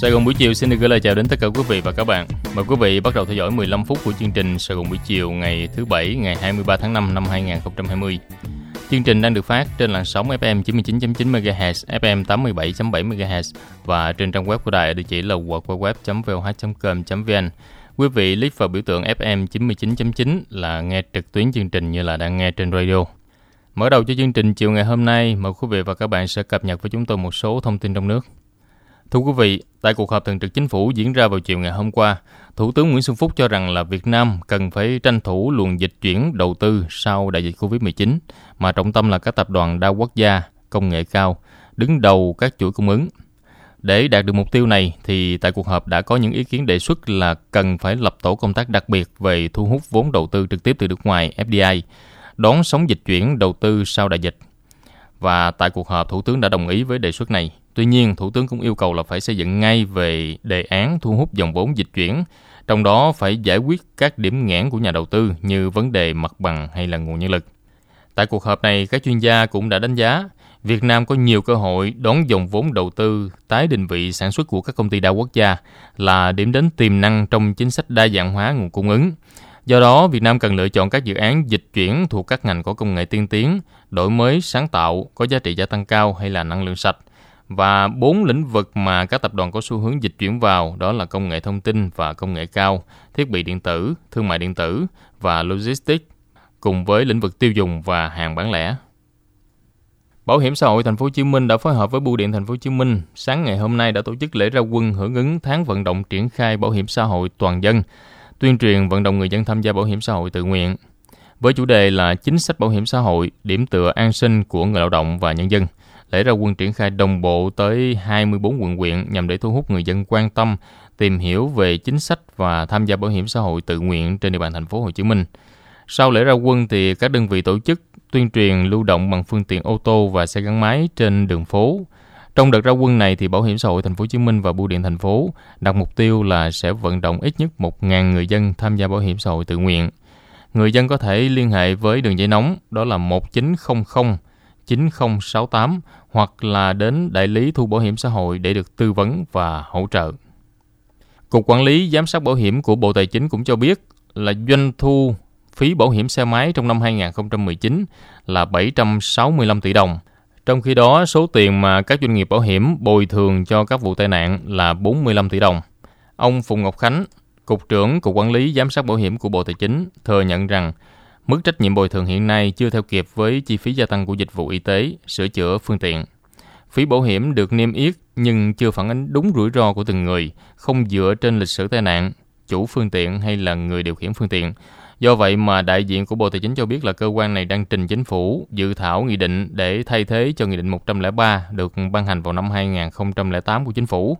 Sài Gòn buổi chiều xin được gửi lời chào đến tất cả quý vị và các bạn. Mời quý vị bắt đầu theo dõi 15 phút của chương trình Sài Gòn buổi chiều ngày thứ Bảy ngày 23 tháng 5 năm 2020. Chương trình đang được phát trên làn sóng FM 99.9 MHz, FM 87.7 MHz và trên trang web của đài ở địa chỉ là www.voh.com.vn. Quý vị click vào biểu tượng FM 99.9 là nghe trực tuyến chương trình như là đang nghe trên radio. Mở đầu cho chương trình chiều ngày hôm nay, mời quý vị và các bạn sẽ cập nhật với chúng tôi một số thông tin trong nước. Thưa quý vị, tại cuộc họp thường trực chính phủ diễn ra vào chiều ngày hôm qua, Thủ tướng Nguyễn Xuân Phúc cho rằng là Việt Nam cần phải tranh thủ luồng dịch chuyển đầu tư sau đại dịch Covid-19, mà trọng tâm là các tập đoàn đa quốc gia, công nghệ cao, đứng đầu các chuỗi cung ứng. Để đạt được mục tiêu này, thì tại cuộc họp đã có những ý kiến đề xuất là cần phải lập tổ công tác đặc biệt về thu hút vốn đầu tư trực tiếp từ nước ngoài FDI, đón sóng dịch chuyển đầu tư sau đại dịch. Và tại cuộc họp, Thủ tướng đã đồng ý với đề xuất này. Tuy nhiên, Thủ tướng cũng yêu cầu là phải xây dựng ngay về đề án thu hút dòng vốn dịch chuyển, trong đó phải giải quyết các điểm nghẽn của nhà đầu tư như vấn đề mặt bằng hay là nguồn nhân lực. Tại cuộc họp này, các chuyên gia cũng đã đánh giá Việt Nam có nhiều cơ hội đón dòng vốn đầu tư tái định vị sản xuất của các công ty đa quốc gia là điểm đến tiềm năng trong chính sách đa dạng hóa nguồn cung ứng. Do đó, Việt Nam cần lựa chọn các dự án dịch chuyển thuộc các ngành có công nghệ tiên tiến, đổi mới, sáng tạo, có giá trị gia tăng cao hay là năng lượng sạch – và bốn lĩnh vực mà các tập đoàn có xu hướng dịch chuyển vào đó là công nghệ thông tin và công nghệ cao, thiết bị điện tử, thương mại điện tử và logistics, cùng với lĩnh vực tiêu dùng và hàng bán lẻ. Bảo hiểm xã hội thành phố Hồ Chí Minh đã phối hợp với Bưu điện thành phố Hồ Chí Minh sáng ngày hôm nay đã tổ chức lễ ra quân hưởng ứng tháng vận động triển khai bảo hiểm xã hội toàn dân, tuyên truyền vận động người dân tham gia bảo hiểm xã hội tự nguyện. Với chủ đề là chính sách bảo hiểm xã hội, điểm tựa an sinh của người lao động và nhân dân – lễ ra quân triển khai đồng bộ tới 24 quận huyện nhằm để thu hút người dân quan tâm, tìm hiểu về chính sách và tham gia bảo hiểm xã hội tự nguyện trên địa bàn thành phố Hồ Chí Minh. Sau lễ ra quân thì các đơn vị tổ chức tuyên truyền lưu động bằng phương tiện ô tô và xe gắn máy trên đường phố. Trong đợt ra quân này thì Bảo hiểm xã hội thành phố Hồ Chí Minh và Bưu điện thành phố đặt mục tiêu là sẽ vận động ít nhất 1.000 người dân tham gia bảo hiểm xã hội tự nguyện. Người dân có thể liên hệ với đường dây nóng đó là 1900 9068 hoặc là đến đại lý thu bảo hiểm xã hội để được tư vấn và hỗ trợ. Cục Quản lý Giám sát Bảo hiểm của Bộ Tài chính cũng cho biết là doanh thu phí bảo hiểm xe máy trong năm 2019 là 765 tỷ đồng. Trong khi đó, số tiền mà các doanh nghiệp bảo hiểm bồi thường cho các vụ tai nạn là 45 tỷ đồng. Ông Phùng Ngọc Khánh, Cục trưởng Cục Quản lý Giám sát Bảo hiểm của Bộ Tài chính thừa nhận rằng Mức trách nhiệm bồi thường hiện nay chưa theo kịp với chi phí gia tăng của dịch vụ y tế, sửa chữa phương tiện. Phí bảo hiểm được niêm yết nhưng chưa phản ánh đúng rủi ro của từng người, không dựa trên lịch sử tai nạn, chủ phương tiện hay là người điều khiển phương tiện. Do vậy mà đại diện của Bộ Tài chính cho biết là cơ quan này đang trình chính phủ dự thảo nghị định để thay thế cho nghị định 103 được ban hành vào năm 2008 của chính phủ.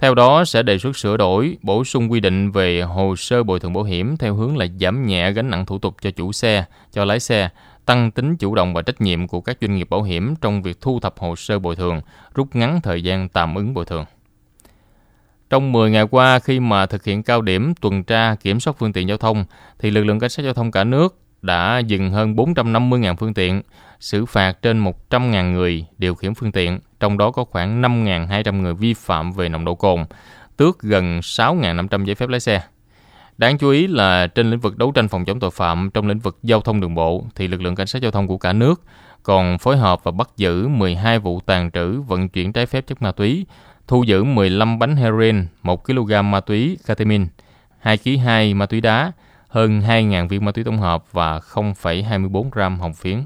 Theo đó sẽ đề xuất sửa đổi, bổ sung quy định về hồ sơ bồi thường bảo hiểm theo hướng là giảm nhẹ gánh nặng thủ tục cho chủ xe, cho lái xe, tăng tính chủ động và trách nhiệm của các doanh nghiệp bảo hiểm trong việc thu thập hồ sơ bồi thường, rút ngắn thời gian tạm ứng bồi thường. Trong 10 ngày qua, khi mà thực hiện cao điểm tuần tra kiểm soát phương tiện giao thông, thì lực lượng cảnh sát giao thông cả nước đã dừng hơn 450.000 phương tiện, xử phạt trên 100.000 người điều khiển phương tiện, trong đó có khoảng 5.200 người vi phạm về nồng độ cồn, tước gần 6.500 giấy phép lái xe. Đáng chú ý là trên lĩnh vực đấu tranh phòng chống tội phạm trong lĩnh vực giao thông đường bộ thì lực lượng cảnh sát giao thông của cả nước còn phối hợp và bắt giữ 12 vụ tàn trữ vận chuyển trái phép chất ma túy, thu giữ 15 bánh heroin, 1 kg ma túy ketamine, 2 kg 2 ma túy đá, hơn 2.000 viên ma túy tổng hợp và 0,24 gram hồng phiến.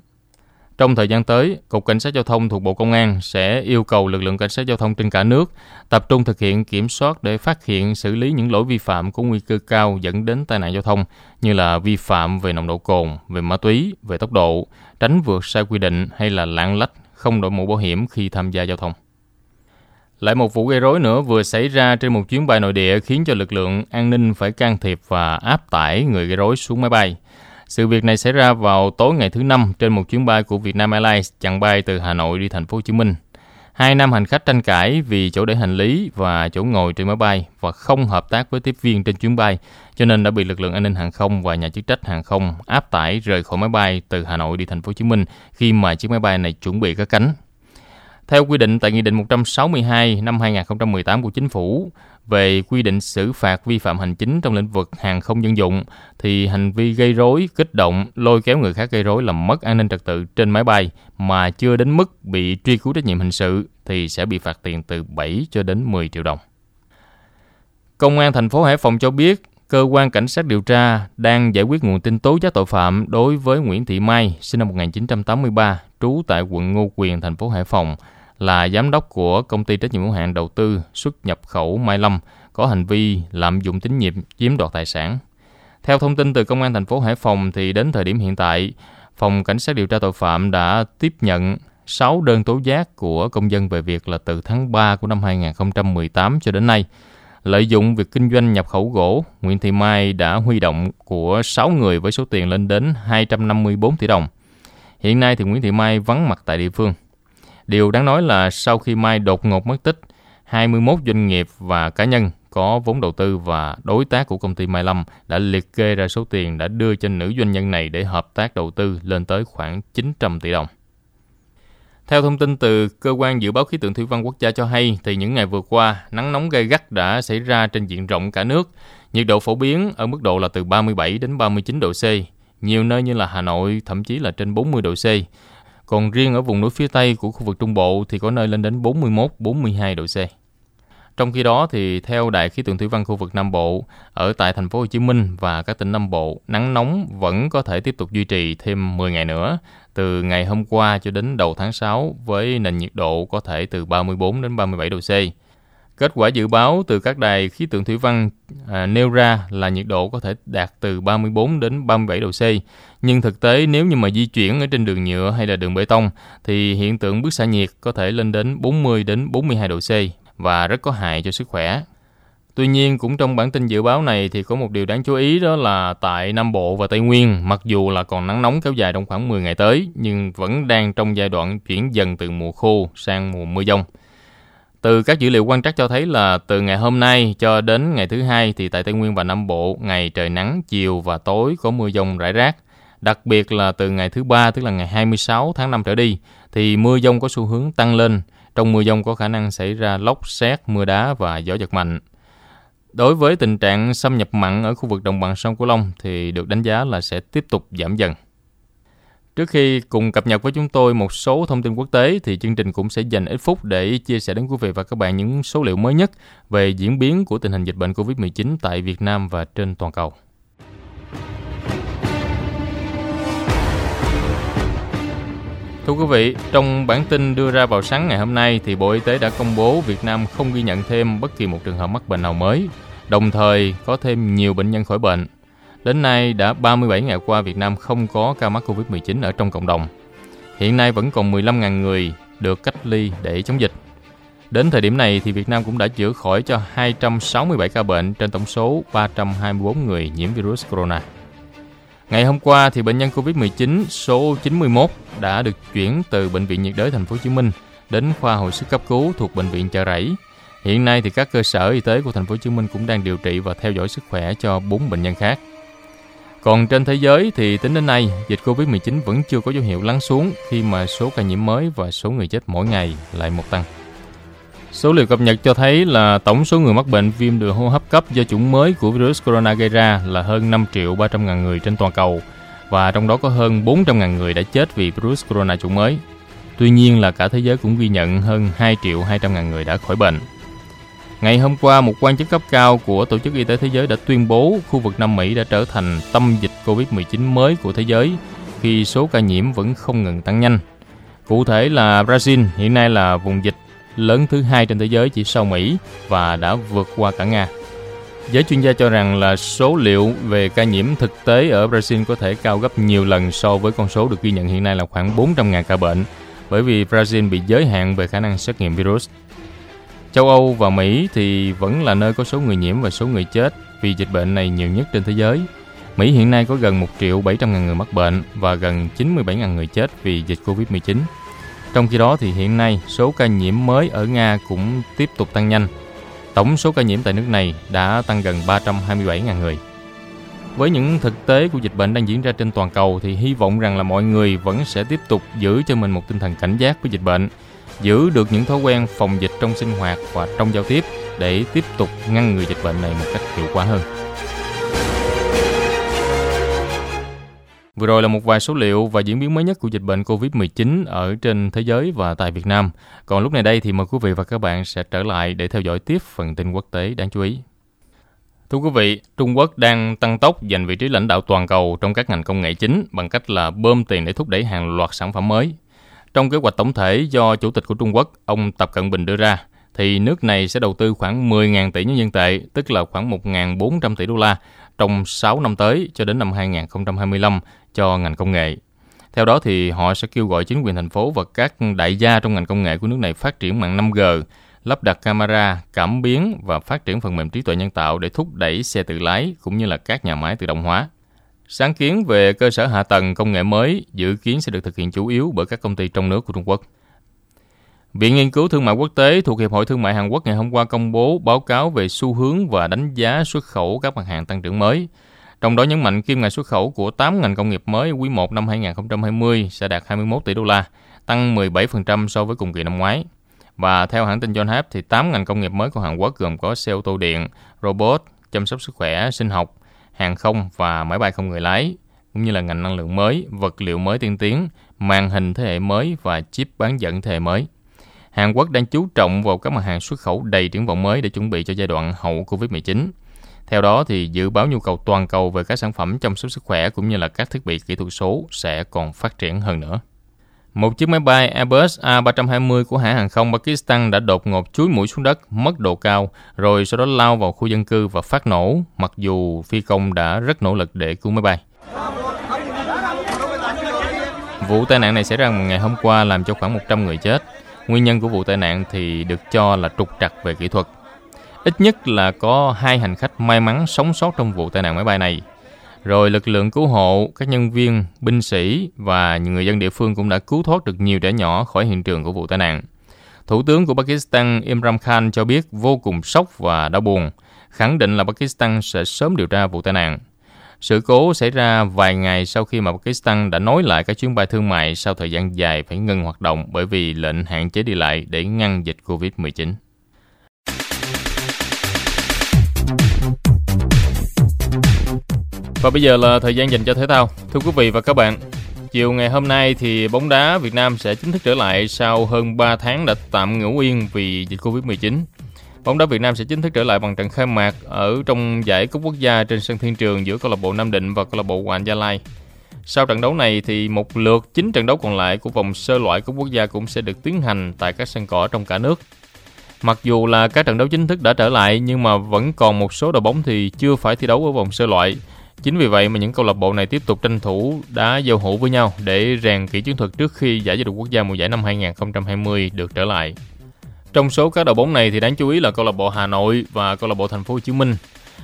Trong thời gian tới, Cục Cảnh sát Giao thông thuộc Bộ Công an sẽ yêu cầu lực lượng cảnh sát giao thông trên cả nước tập trung thực hiện kiểm soát để phát hiện xử lý những lỗi vi phạm có nguy cơ cao dẫn đến tai nạn giao thông như là vi phạm về nồng độ cồn, về ma túy, về tốc độ, tránh vượt sai quy định hay là lạng lách, không đội mũ bảo hiểm khi tham gia giao thông. Lại một vụ gây rối nữa vừa xảy ra trên một chuyến bay nội địa khiến cho lực lượng an ninh phải can thiệp và áp tải người gây rối xuống máy bay. Sự việc này xảy ra vào tối ngày thứ năm trên một chuyến bay của Vietnam Airlines chặng bay từ Hà Nội đi thành phố Hồ Chí Minh. Hai nam hành khách tranh cãi vì chỗ để hành lý và chỗ ngồi trên máy bay và không hợp tác với tiếp viên trên chuyến bay, cho nên đã bị lực lượng an ninh hàng không và nhà chức trách hàng không áp tải rời khỏi máy bay từ Hà Nội đi thành phố Hồ Chí Minh khi mà chiếc máy bay này chuẩn bị cất cánh. Theo quy định tại Nghị định 162 năm 2018 của Chính phủ về quy định xử phạt vi phạm hành chính trong lĩnh vực hàng không dân dụng, thì hành vi gây rối, kích động, lôi kéo người khác gây rối làm mất an ninh trật tự trên máy bay mà chưa đến mức bị truy cứu trách nhiệm hình sự thì sẽ bị phạt tiền từ 7 cho đến 10 triệu đồng. Công an thành phố Hải Phòng cho biết cơ quan cảnh sát điều tra đang giải quyết nguồn tin tố giác tội phạm đối với Nguyễn Thị Mai, sinh năm 1983, trú tại quận Ngô Quyền, thành phố Hải Phòng, là giám đốc của công ty trách nhiệm hữu hạn đầu tư xuất nhập khẩu Mai Lâm, có hành vi lạm dụng tín nhiệm chiếm đoạt tài sản. Theo thông tin từ công an thành phố Hải Phòng thì đến thời điểm hiện tại, phòng cảnh sát điều tra tội phạm đã tiếp nhận 6 đơn tố giác của công dân về việc là từ tháng 3 của năm 2018 cho đến nay Lợi dụng việc kinh doanh nhập khẩu gỗ, Nguyễn Thị Mai đã huy động của 6 người với số tiền lên đến 254 tỷ đồng. Hiện nay thì Nguyễn Thị Mai vắng mặt tại địa phương. Điều đáng nói là sau khi Mai đột ngột mất tích, 21 doanh nghiệp và cá nhân có vốn đầu tư và đối tác của công ty Mai Lâm đã liệt kê ra số tiền đã đưa cho nữ doanh nhân này để hợp tác đầu tư lên tới khoảng 900 tỷ đồng. Theo thông tin từ Cơ quan Dự báo Khí tượng Thủy văn Quốc gia cho hay, thì những ngày vừa qua, nắng nóng gay gắt đã xảy ra trên diện rộng cả nước. Nhiệt độ phổ biến ở mức độ là từ 37 đến 39 độ C. Nhiều nơi như là Hà Nội thậm chí là trên 40 độ C. Còn riêng ở vùng núi phía Tây của khu vực Trung Bộ thì có nơi lên đến 41-42 độ C. Trong khi đó thì theo Đại khí tượng thủy văn khu vực Nam Bộ, ở tại thành phố Hồ Chí Minh và các tỉnh Nam Bộ, nắng nóng vẫn có thể tiếp tục duy trì thêm 10 ngày nữa, từ ngày hôm qua cho đến đầu tháng 6 với nền nhiệt độ có thể từ 34 đến 37 độ C. Kết quả dự báo từ các đài khí tượng thủy văn à, nêu ra là nhiệt độ có thể đạt từ 34 đến 37 độ C. Nhưng thực tế nếu như mà di chuyển ở trên đường nhựa hay là đường bê tông thì hiện tượng bức xạ nhiệt có thể lên đến 40 đến 42 độ C và rất có hại cho sức khỏe. Tuy nhiên, cũng trong bản tin dự báo này thì có một điều đáng chú ý đó là tại Nam Bộ và Tây Nguyên, mặc dù là còn nắng nóng kéo dài trong khoảng 10 ngày tới, nhưng vẫn đang trong giai đoạn chuyển dần từ mùa khô sang mùa mưa dông. Từ các dữ liệu quan trắc cho thấy là từ ngày hôm nay cho đến ngày thứ hai thì tại Tây Nguyên và Nam Bộ, ngày trời nắng, chiều và tối có mưa dông rải rác. Đặc biệt là từ ngày thứ ba tức là ngày 26 tháng 5 trở đi thì mưa dông có xu hướng tăng lên. Trong mưa dông có khả năng xảy ra lốc xét, mưa đá và gió giật mạnh. Đối với tình trạng xâm nhập mặn ở khu vực đồng bằng sông Cửu Long thì được đánh giá là sẽ tiếp tục giảm dần. Trước khi cùng cập nhật với chúng tôi một số thông tin quốc tế thì chương trình cũng sẽ dành ít phút để chia sẻ đến quý vị và các bạn những số liệu mới nhất về diễn biến của tình hình dịch bệnh COVID-19 tại Việt Nam và trên toàn cầu. Thưa quý vị, trong bản tin đưa ra vào sáng ngày hôm nay thì Bộ Y tế đã công bố Việt Nam không ghi nhận thêm bất kỳ một trường hợp mắc bệnh nào mới, đồng thời có thêm nhiều bệnh nhân khỏi bệnh. Đến nay đã 37 ngày qua Việt Nam không có ca mắc Covid-19 ở trong cộng đồng. Hiện nay vẫn còn 15.000 người được cách ly để chống dịch. Đến thời điểm này thì Việt Nam cũng đã chữa khỏi cho 267 ca bệnh trên tổng số 324 người nhiễm virus corona. Ngày hôm qua thì bệnh nhân Covid-19 số 91 đã được chuyển từ bệnh viện nhiệt đới thành phố Hồ Chí Minh đến khoa hồi sức cấp cứu thuộc bệnh viện Chợ Rẫy. Hiện nay thì các cơ sở y tế của thành phố Hồ Chí Minh cũng đang điều trị và theo dõi sức khỏe cho 4 bệnh nhân khác. Còn trên thế giới thì tính đến nay, dịch Covid-19 vẫn chưa có dấu hiệu lắng xuống khi mà số ca nhiễm mới và số người chết mỗi ngày lại một tăng. Số liệu cập nhật cho thấy là tổng số người mắc bệnh viêm đường hô hấp cấp do chủng mới của virus corona gây ra là hơn 5 triệu 300 ngàn người trên toàn cầu và trong đó có hơn 400 ngàn người đã chết vì virus corona chủng mới. Tuy nhiên là cả thế giới cũng ghi nhận hơn 2 triệu 200 ngàn người đã khỏi bệnh. Ngày hôm qua, một quan chức cấp cao của Tổ chức Y tế Thế giới đã tuyên bố khu vực Nam Mỹ đã trở thành tâm dịch COVID-19 mới của thế giới khi số ca nhiễm vẫn không ngừng tăng nhanh. Cụ thể là Brazil hiện nay là vùng dịch lớn thứ hai trên thế giới chỉ sau Mỹ và đã vượt qua cả Nga. Giới chuyên gia cho rằng là số liệu về ca nhiễm thực tế ở Brazil có thể cao gấp nhiều lần so với con số được ghi nhận hiện nay là khoảng 400.000 ca bệnh, bởi vì Brazil bị giới hạn về khả năng xét nghiệm virus. Châu Âu và Mỹ thì vẫn là nơi có số người nhiễm và số người chết vì dịch bệnh này nhiều nhất trên thế giới. Mỹ hiện nay có gần 1 triệu 700 ngàn người mắc bệnh và gần 97 ngàn người chết vì dịch Covid-19. Trong khi đó thì hiện nay số ca nhiễm mới ở Nga cũng tiếp tục tăng nhanh. Tổng số ca nhiễm tại nước này đã tăng gần 327.000 người. Với những thực tế của dịch bệnh đang diễn ra trên toàn cầu thì hy vọng rằng là mọi người vẫn sẽ tiếp tục giữ cho mình một tinh thần cảnh giác với dịch bệnh, giữ được những thói quen phòng dịch trong sinh hoạt và trong giao tiếp để tiếp tục ngăn ngừa dịch bệnh này một cách hiệu quả hơn. Vừa rồi là một vài số liệu và diễn biến mới nhất của dịch bệnh COVID-19 ở trên thế giới và tại Việt Nam. Còn lúc này đây thì mời quý vị và các bạn sẽ trở lại để theo dõi tiếp phần tin quốc tế đáng chú ý. Thưa quý vị, Trung Quốc đang tăng tốc giành vị trí lãnh đạo toàn cầu trong các ngành công nghệ chính bằng cách là bơm tiền để thúc đẩy hàng loạt sản phẩm mới. Trong kế hoạch tổng thể do Chủ tịch của Trung Quốc, ông Tập Cận Bình đưa ra, thì nước này sẽ đầu tư khoảng 10.000 tỷ nhân dân tệ, tức là khoảng 1.400 tỷ đô la trong 6 năm tới cho đến năm 2025 cho ngành công nghệ. Theo đó thì họ sẽ kêu gọi chính quyền thành phố và các đại gia trong ngành công nghệ của nước này phát triển mạng 5G, lắp đặt camera, cảm biến và phát triển phần mềm trí tuệ nhân tạo để thúc đẩy xe tự lái cũng như là các nhà máy tự động hóa. Sáng kiến về cơ sở hạ tầng công nghệ mới dự kiến sẽ được thực hiện chủ yếu bởi các công ty trong nước của Trung Quốc. Viện Nghiên cứu Thương mại Quốc tế thuộc Hiệp hội Thương mại Hàn Quốc ngày hôm qua công bố báo cáo về xu hướng và đánh giá xuất khẩu các mặt hàng tăng trưởng mới. Trong đó nhấn mạnh kim ngạch xuất khẩu của 8 ngành công nghiệp mới quý 1 năm 2020 sẽ đạt 21 tỷ đô la, tăng 17% so với cùng kỳ năm ngoái. Và theo hãng tin Yonhap thì 8 ngành công nghiệp mới của Hàn Quốc gồm có xe ô tô điện, robot, chăm sóc sức khỏe, sinh học, hàng không và máy bay không người lái, cũng như là ngành năng lượng mới, vật liệu mới tiên tiến, màn hình thế hệ mới và chip bán dẫn thế hệ mới. Hàn Quốc đang chú trọng vào các mặt hàng xuất khẩu đầy triển vọng mới để chuẩn bị cho giai đoạn hậu Covid-19. Theo đó, thì dự báo nhu cầu toàn cầu về các sản phẩm chăm sóc sức khỏe cũng như là các thiết bị kỹ thuật số sẽ còn phát triển hơn nữa. Một chiếc máy bay Airbus A320 của hãng hàng không Pakistan đã đột ngột chúi mũi xuống đất, mất độ cao, rồi sau đó lao vào khu dân cư và phát nổ, mặc dù phi công đã rất nỗ lực để cứu máy bay. Vụ tai nạn này xảy ra ngày hôm qua làm cho khoảng 100 người chết. Nguyên nhân của vụ tai nạn thì được cho là trục trặc về kỹ thuật. Ít nhất là có hai hành khách may mắn sống sót trong vụ tai nạn máy bay này. Rồi lực lượng cứu hộ, các nhân viên, binh sĩ và người dân địa phương cũng đã cứu thoát được nhiều trẻ nhỏ khỏi hiện trường của vụ tai nạn. Thủ tướng của Pakistan Imran Khan cho biết vô cùng sốc và đau buồn, khẳng định là Pakistan sẽ sớm điều tra vụ tai nạn. Sự cố xảy ra vài ngày sau khi mà Pakistan đã nối lại các chuyến bay thương mại sau thời gian dài phải ngừng hoạt động bởi vì lệnh hạn chế đi lại để ngăn dịch COVID-19. Và bây giờ là thời gian dành cho thể thao. Thưa quý vị và các bạn, chiều ngày hôm nay thì bóng đá Việt Nam sẽ chính thức trở lại sau hơn 3 tháng đã tạm ngủ yên vì dịch Covid-19. Bóng đá Việt Nam sẽ chính thức trở lại bằng trận khai mạc ở trong giải cúp quốc gia trên sân Thiên Trường giữa câu lạc bộ Nam Định và câu lạc bộ Hoàng Gia Lai. Sau trận đấu này thì một lượt 9 trận đấu còn lại của vòng sơ loại cúp quốc gia cũng sẽ được tiến hành tại các sân cỏ trong cả nước. Mặc dù là các trận đấu chính thức đã trở lại nhưng mà vẫn còn một số đội bóng thì chưa phải thi đấu ở vòng sơ loại Chính vì vậy mà những câu lạc bộ này tiếp tục tranh thủ đá giao hữu với nhau để rèn kỹ chiến thuật trước khi giải vô địch quốc gia mùa giải năm 2020 được trở lại. Trong số các đội bóng này thì đáng chú ý là câu lạc bộ Hà Nội và câu lạc bộ Thành phố Hồ Chí Minh.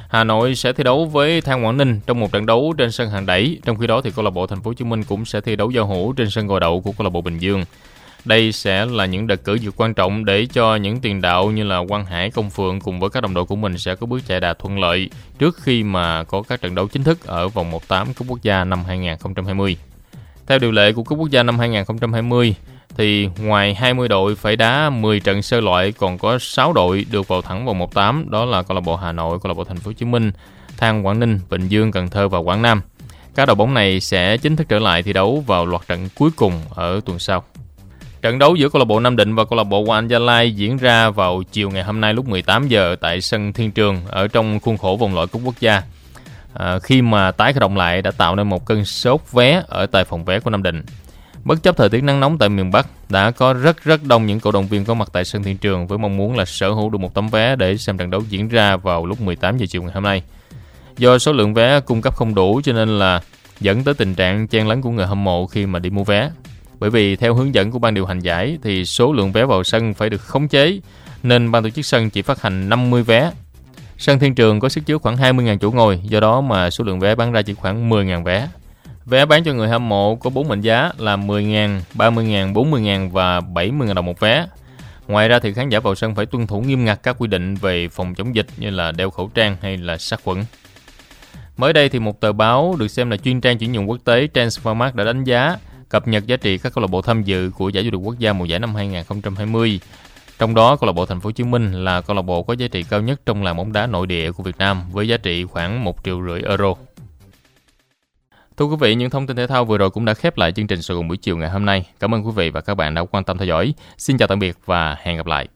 Hà Nội sẽ thi đấu với Than Quảng Ninh trong một trận đấu trên sân hàng đẩy, trong khi đó thì câu lạc bộ Thành phố Hồ Chí Minh cũng sẽ thi đấu giao hữu trên sân gò đậu của câu lạc bộ Bình Dương. Đây sẽ là những đợt cử dược quan trọng để cho những tiền đạo như là Quang Hải, Công Phượng cùng với các đồng đội của mình sẽ có bước chạy đà thuận lợi trước khi mà có các trận đấu chính thức ở vòng 1-8 Cúp Quốc gia năm 2020. Theo điều lệ của Cúp Quốc gia năm 2020, thì ngoài 20 đội phải đá 10 trận sơ loại còn có 6 đội được vào thẳng vòng 1-8 đó là câu lạc bộ Hà Nội, câu lạc bộ Thành phố Hồ Chí Minh, Than Quảng Ninh, Bình Dương, Cần Thơ và Quảng Nam. Các đội bóng này sẽ chính thức trở lại thi đấu vào loạt trận cuối cùng ở tuần sau. Trận đấu giữa câu lạc bộ Nam Định và câu lạc bộ Hoàng Gia Lai diễn ra vào chiều ngày hôm nay lúc 18 giờ tại sân Thiên Trường ở trong khuôn khổ vòng loại cúp quốc gia. À, khi mà tái khởi động lại đã tạo nên một cơn sốt vé ở tại phòng vé của Nam Định. Bất chấp thời tiết nắng nóng tại miền Bắc, đã có rất rất đông những cổ động viên có mặt tại sân Thiên Trường với mong muốn là sở hữu được một tấm vé để xem trận đấu diễn ra vào lúc 18 giờ chiều ngày hôm nay. Do số lượng vé cung cấp không đủ cho nên là dẫn tới tình trạng chen lấn của người hâm mộ khi mà đi mua vé. Bởi vì theo hướng dẫn của ban điều hành giải thì số lượng vé vào sân phải được khống chế, nên ban tổ chức sân chỉ phát hành 50 vé. Sân Thiên Trường có sức chứa khoảng 20.000 chỗ ngồi, do đó mà số lượng vé bán ra chỉ khoảng 10.000 vé. Vé bán cho người hâm mộ có 4 mệnh giá là 10.000, 30.000, 40.000 và 70.000 đồng một vé. Ngoài ra thì khán giả vào sân phải tuân thủ nghiêm ngặt các quy định về phòng chống dịch như là đeo khẩu trang hay là sát khuẩn. Mới đây thì một tờ báo được xem là chuyên trang chuyển nhượng quốc tế Transfermarkt đã đánh giá cập nhật giá trị các câu lạc bộ tham dự của giải vô địch quốc gia mùa giải năm 2020. Trong đó, câu lạc bộ Thành phố Hồ Chí Minh là câu lạc bộ có giá trị cao nhất trong làng bóng đá nội địa của Việt Nam với giá trị khoảng 1 triệu rưỡi euro. Thưa quý vị, những thông tin thể thao vừa rồi cũng đã khép lại chương trình Sài Gòn buổi chiều ngày hôm nay. Cảm ơn quý vị và các bạn đã quan tâm theo dõi. Xin chào tạm biệt và hẹn gặp lại.